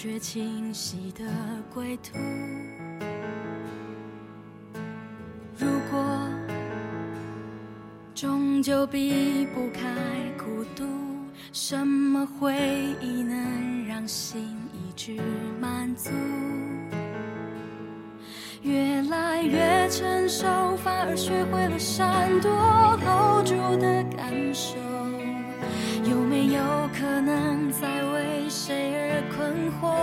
谁是无力坚决清晰的归途？如果终究避不开孤独，什么回忆能让心一直满足？越来越成熟，反而学会了闪躲，hold 住的感受。有没有可能在为谁而困惑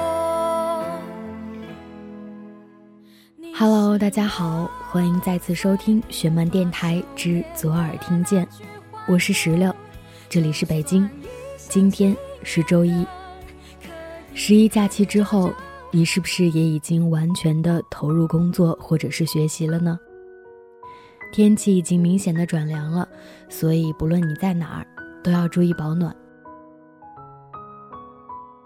？Hello，大家好，欢迎再次收听雪漫电台之左耳听见，我是石榴，这里是北京，今天是周一。十一假期之后，你是不是也已经完全的投入工作或者是学习了呢？天气已经明显的转凉了，所以不论你在哪儿。都要注意保暖。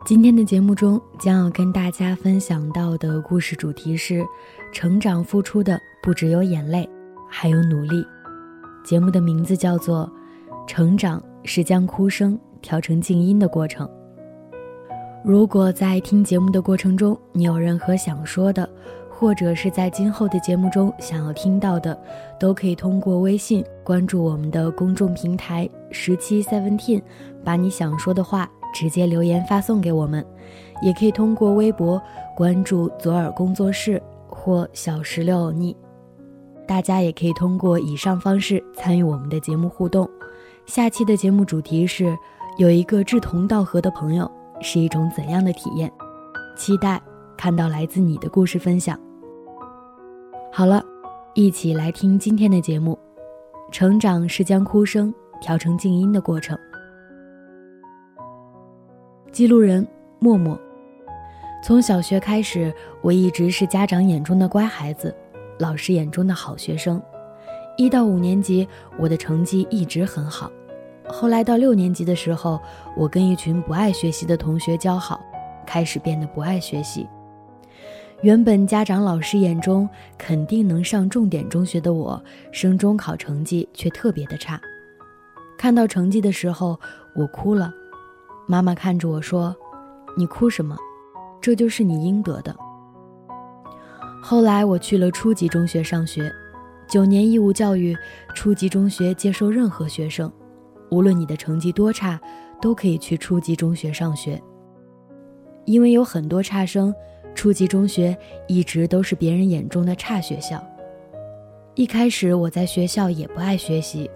今天的节目中将要跟大家分享到的故事主题是：成长付出的不只有眼泪，还有努力。节目的名字叫做《成长是将哭声调成静音的过程》。如果在听节目的过程中，你有任何想说的，或者是在今后的节目中想要听到的，都可以通过微信关注我们的公众平台十七 seventeen，把你想说的话直接留言发送给我们，也可以通过微博关注左耳工作室或小石榴欧尼，大家也可以通过以上方式参与我们的节目互动。下期的节目主题是有一个志同道合的朋友是一种怎样的体验？期待看到来自你的故事分享。好了，一起来听今天的节目。成长是将哭声调成静音的过程。记录人默默，从小学开始，我一直是家长眼中的乖孩子，老师眼中的好学生。一到五年级，我的成绩一直很好。后来到六年级的时候，我跟一群不爱学习的同学交好，开始变得不爱学习。原本家长、老师眼中肯定能上重点中学的我，升中考成绩却特别的差。看到成绩的时候，我哭了。妈妈看着我说：“你哭什么？这就是你应得的。”后来我去了初级中学上学，九年义务教育，初级中学接收任何学生，无论你的成绩多差，都可以去初级中学上学。因为有很多差生。初级中学一直都是别人眼中的差学校。一开始我在学校也不爱学习，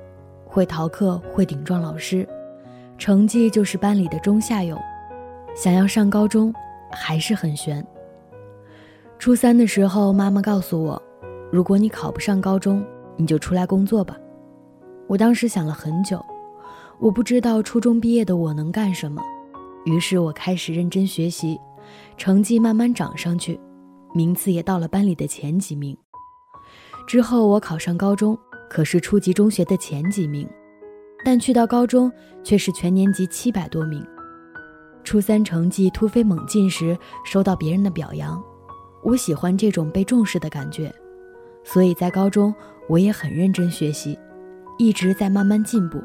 会逃课，会顶撞老师，成绩就是班里的中下游。想要上高中，还是很悬。初三的时候，妈妈告诉我，如果你考不上高中，你就出来工作吧。我当时想了很久，我不知道初中毕业的我能干什么，于是我开始认真学习。成绩慢慢涨上去，名次也到了班里的前几名。之后我考上高中，可是初级中学的前几名，但去到高中却是全年级七百多名。初三成绩突飞猛进时，收到别人的表扬，我喜欢这种被重视的感觉，所以在高中我也很认真学习，一直在慢慢进步，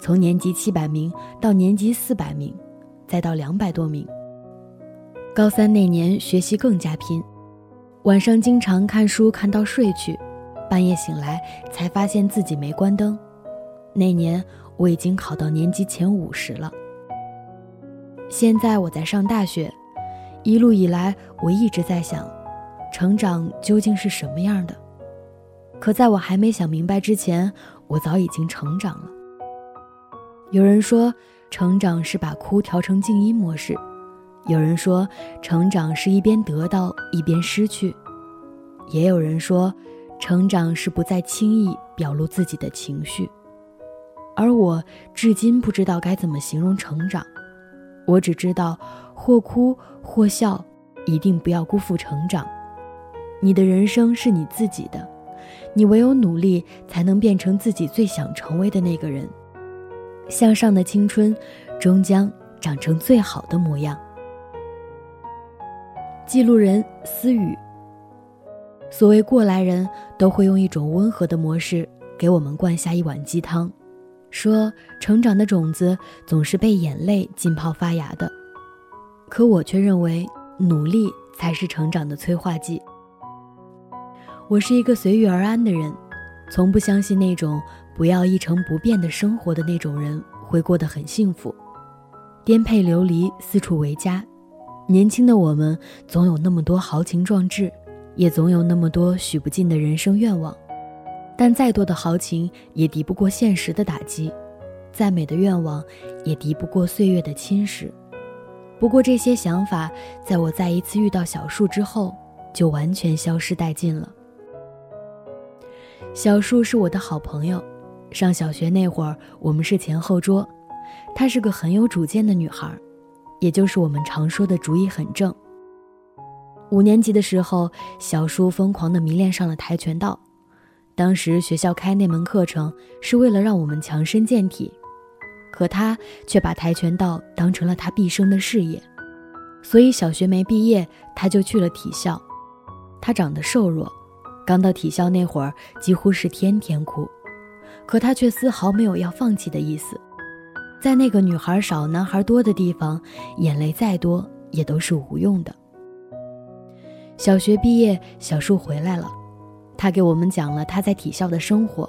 从年级七百名到年级四百名，再到两百多名。高三那年学习更加拼，晚上经常看书看到睡去，半夜醒来才发现自己没关灯。那年我已经考到年级前五十了。现在我在上大学，一路以来我一直在想，成长究竟是什么样的？可在我还没想明白之前，我早已经成长了。有人说，成长是把哭调成静音模式。有人说，成长是一边得到一边失去；也有人说，成长是不再轻易表露自己的情绪。而我至今不知道该怎么形容成长，我只知道，或哭或笑，一定不要辜负成长。你的人生是你自己的，你唯有努力，才能变成自己最想成为的那个人。向上的青春，终将长成最好的模样。记录人思雨。所谓过来人，都会用一种温和的模式给我们灌下一碗鸡汤，说成长的种子总是被眼泪浸泡发芽的，可我却认为努力才是成长的催化剂。我是一个随遇而安的人，从不相信那种不要一成不变的生活的那种人会过得很幸福。颠沛流离，四处为家。年轻的我们总有那么多豪情壮志，也总有那么多许不尽的人生愿望。但再多的豪情也敌不过现实的打击，再美的愿望也敌不过岁月的侵蚀。不过这些想法，在我再一次遇到小树之后，就完全消失殆尽了。小树是我的好朋友，上小学那会儿，我们是前后桌。她是个很有主见的女孩，也就是我们常说的主意很正。五年级的时候，小叔疯狂地迷恋上了跆拳道。当时学校开那门课程是为了让我们强身健体，可他却把跆拳道当成了他毕生的事业。所以小学没毕业，他就去了体校。他长得瘦弱，刚到体校那会儿几乎是天天哭，可他却丝毫没有要放弃的意思。在那个女孩少、男孩多的地方，眼泪再多也都是无用的。小学毕业，小树回来了，他给我们讲了他在体校的生活，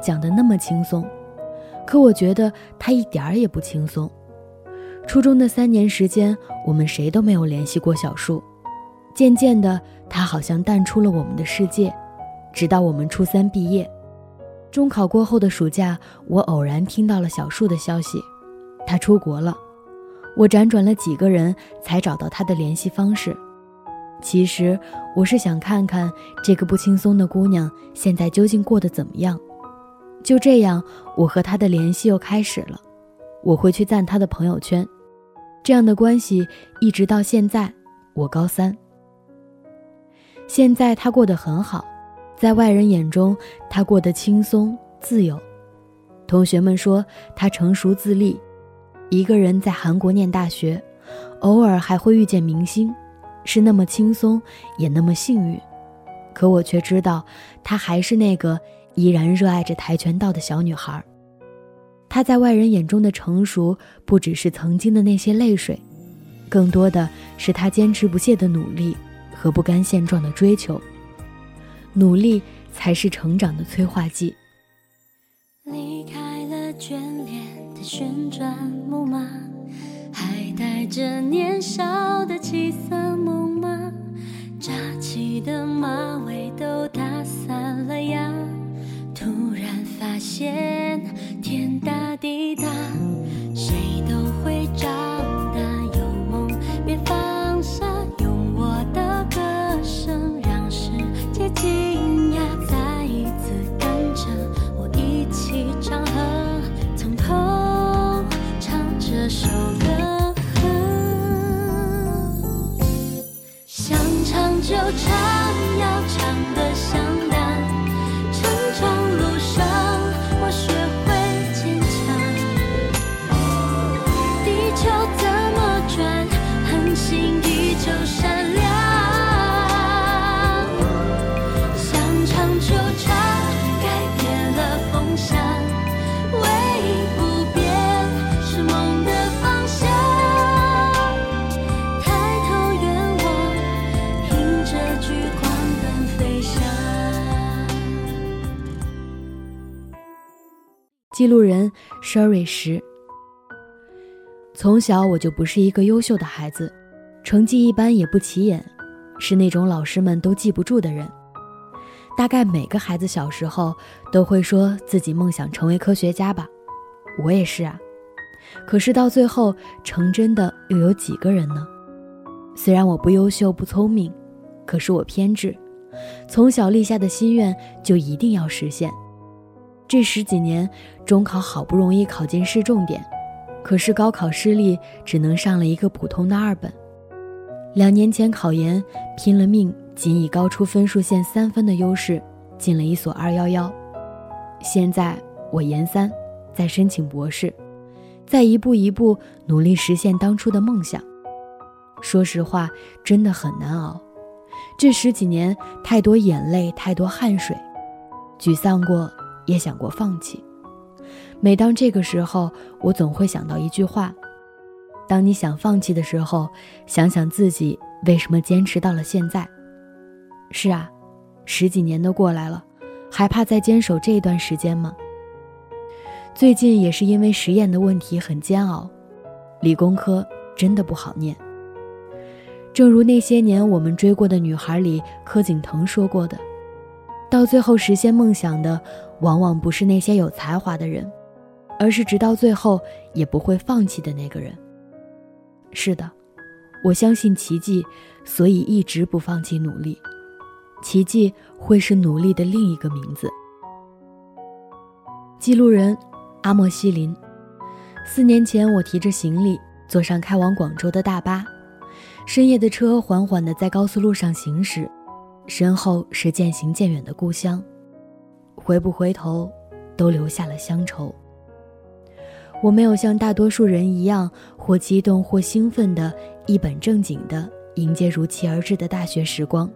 讲得那么轻松，可我觉得他一点儿也不轻松。初中的三年时间，我们谁都没有联系过小树，渐渐的，他好像淡出了我们的世界，直到我们初三毕业。中考过后的暑假，我偶然听到了小树的消息，他出国了。我辗转了几个人才找到他的联系方式。其实我是想看看这个不轻松的姑娘现在究竟过得怎么样。就这样，我和她的联系又开始了。我会去赞她的朋友圈，这样的关系一直到现在。我高三，现在她过得很好。在外人眼中，他过得轻松自由。同学们说他成熟自立，一个人在韩国念大学，偶尔还会遇见明星，是那么轻松，也那么幸运。可我却知道，她还是那个依然热爱着跆拳道的小女孩。她在外人眼中的成熟，不只是曾经的那些泪水，更多的是她坚持不懈的努力和不甘现状的追求。努力才是成长的催化剂。离开了眷恋的旋转木马，还带着年少的七色梦吗？扎起的马尾都打散了呀，突然发现记录人 Sherry 石。从小我就不是一个优秀的孩子，成绩一般也不起眼，是那种老师们都记不住的人。大概每个孩子小时候都会说自己梦想成为科学家吧，我也是啊。可是到最后成真的又有几个人呢？虽然我不优秀不聪明，可是我偏执，从小立下的心愿就一定要实现。这十几年，中考好不容易考进市重点，可是高考失利，只能上了一个普通的二本。两年前考研，拼了命，仅以高出分数线三分的优势，进了一所二幺幺。现在我研三，在申请博士，在一步一步努力实现当初的梦想。说实话，真的很难熬。这十几年，太多眼泪，太多汗水，沮丧过。也想过放弃，每当这个时候，我总会想到一句话：当你想放弃的时候，想想自己为什么坚持到了现在。是啊，十几年都过来了，还怕再坚守这一段时间吗？最近也是因为实验的问题很煎熬，理工科真的不好念。正如那些年我们追过的女孩里柯景腾说过的，到最后实现梦想的，往往不是那些有才华的人，而是直到最后也不会放弃的那个人。是的，我相信奇迹，所以一直不放弃努力。奇迹会是努力的另一个名字。记录人。阿莫西林，四年前，我提着行李坐上开往广州的大巴，深夜的车缓缓地在高速路上行驶，身后是渐行渐远的故乡，回不回头，都留下了乡愁。我没有像大多数人一样，或激动或兴奋的，一本正经地迎接如期而至的大学时光，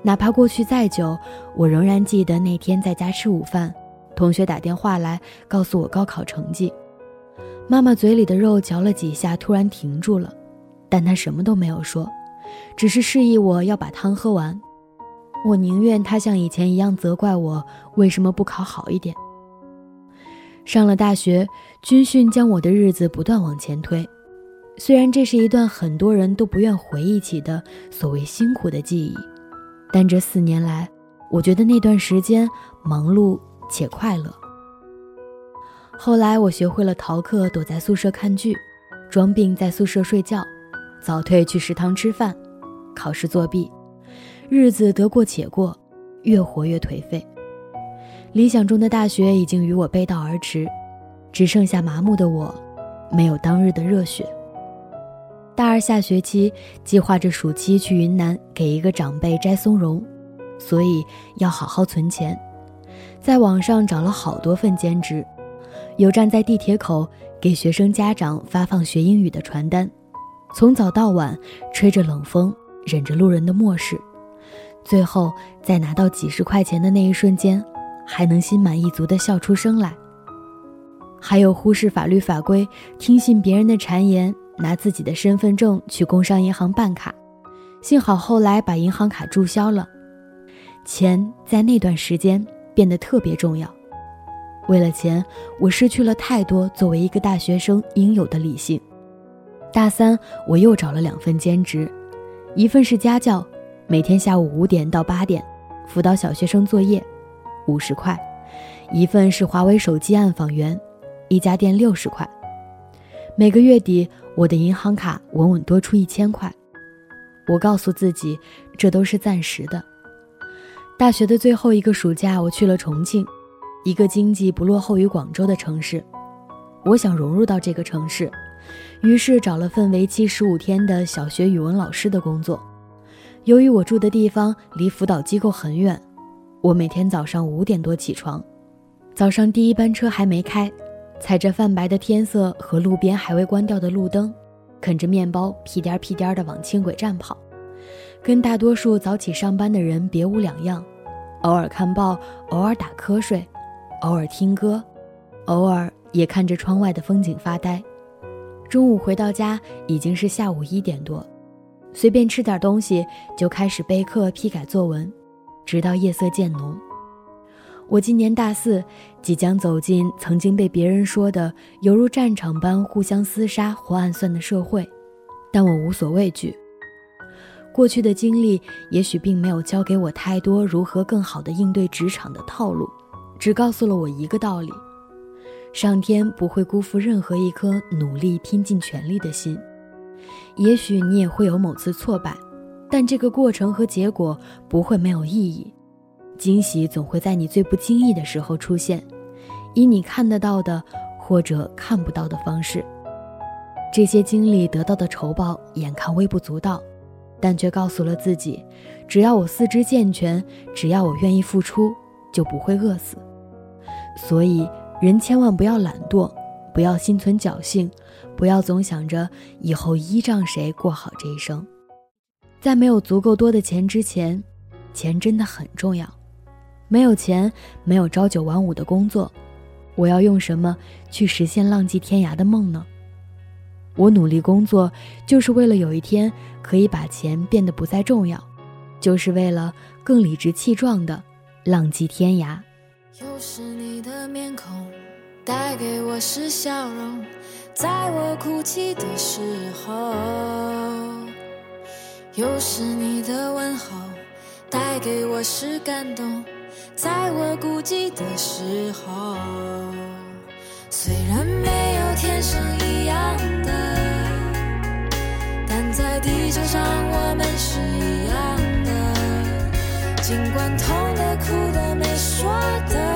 哪怕过去再久，我仍然记得那天在家吃午饭。同学打电话来告诉我高考成绩，妈妈嘴里的肉嚼了几下，突然停住了，但她什么都没有说，只是示意我要把汤喝完。我宁愿他像以前一样责怪我为什么不考好一点。上了大学，军训将我的日子不断往前推，虽然这是一段很多人都不愿回忆起的所谓辛苦的记忆，但这四年来，我觉得那段时间忙碌。且快乐。后来我学会了逃课，躲在宿舍看剧，装病在宿舍睡觉，早退去食堂吃饭，考试作弊，日子得过且过，越活越颓废。理想中的大学已经与我背道而驰，只剩下麻木的我，没有当日的热血。大二下学期计划着暑期去云南给一个长辈摘松茸，所以要好好存钱。在网上找了好多份兼职，有站在地铁口给学生家长发放学英语的传单，从早到晚吹着冷风，忍着路人的漠视，最后在拿到几十块钱的那一瞬间，还能心满意足地笑出声来。还有忽视法律法规，听信别人的谗言，拿自己的身份证去工商银行办卡，幸好后来把银行卡注销了。钱在那段时间。变得特别重要。为了钱，我失去了太多作为一个大学生应有的理性。大三，我又找了两份兼职，一份是家教，每天下午五点到八点，辅导小学生作业，五十块；一份是华为手机暗访员，一家店六十块。每个月底，我的银行卡稳稳多出一千块。我告诉自己，这都是暂时的。大学的最后一个暑假，我去了重庆，一个经济不落后于广州的城市。我想融入到这个城市，于是找了份为期十五天的小学语文老师的工作。由于我住的地方离辅导机构很远，我每天早上五点多起床，早上第一班车还没开，踩着泛白的天色和路边还未关掉的路灯，啃着面包屁颠屁颠地往轻轨站跑。跟大多数早起上班的人别无两样，偶尔看报，偶尔打瞌睡，偶尔听歌，偶尔也看着窗外的风景发呆。中午回到家已经是下午一点多，随便吃点东西就开始备课批改作文，直到夜色渐浓。我今年大四，即将走进曾经被别人说的犹如战场般互相厮杀或暗算的社会，但我无所畏惧。过去的经历也许并没有教给我太多如何更好的应对职场的套路，只告诉了我一个道理：上天不会辜负任何一颗努力拼尽全力的心。也许你也会有某次挫败，但这个过程和结果不会没有意义。惊喜总会在你最不经意的时候出现，以你看得到的或者看不到的方式。这些经历得到的酬报，眼看微不足道。但却告诉了自己，只要我四肢健全，只要我愿意付出，就不会饿死。所以，人千万不要懒惰，不要心存侥幸，不要总想着以后依仗谁过好这一生。在没有足够多的钱之前，钱真的很重要。没有钱，没有朝九晚五的工作，我要用什么去实现浪迹天涯的梦呢？我努力工作，就是为了有一天可以把钱变得不再重要，就是为了更理直气壮的浪迹天涯。又是你的面孔，带给我是笑容，在我哭泣的时候；又是你的问候，带给我是感动，在我孤寂的时候。虽然没有天生一样的，但在地球上我们是一样的。尽管痛的、哭的、没说的，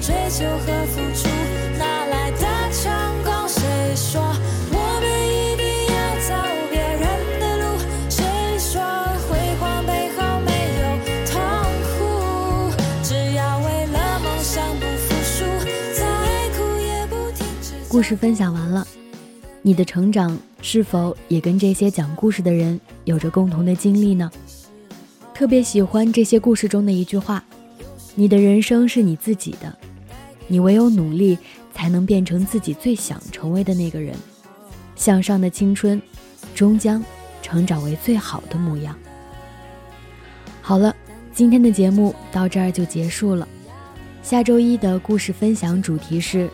追求和付出，哪来的成功？谁说我们一定要走别人的路？谁说辉煌背后没有痛苦？只要为了梦想不服输，再苦也不停止。故事分享完了，你的成长是否也跟这些讲故事的人有着共同的经历呢？特别喜欢这些故事中的一句话：“你的人生是你自己的，你唯有努力，才能变成自己最想成为的那个人。向上的青春，终将成长为最好的模样。”好了，今天的节目到这儿就结束了。下周一的故事分享主题是。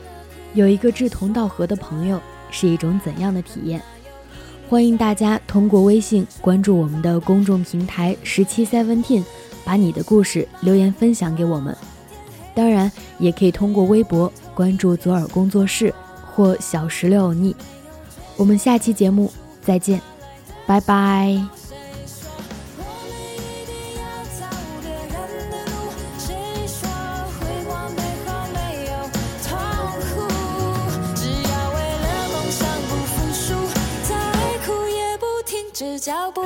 有一个志同道合的朋友是一种怎样的体验？欢迎大家通过微信关注我们的公众平台十七 Seventeen，把你的故事留言分享给我们。当然，也可以通过微博关注左耳工作室或小石榴欧尼。我们下期节目再见，拜拜。脚步。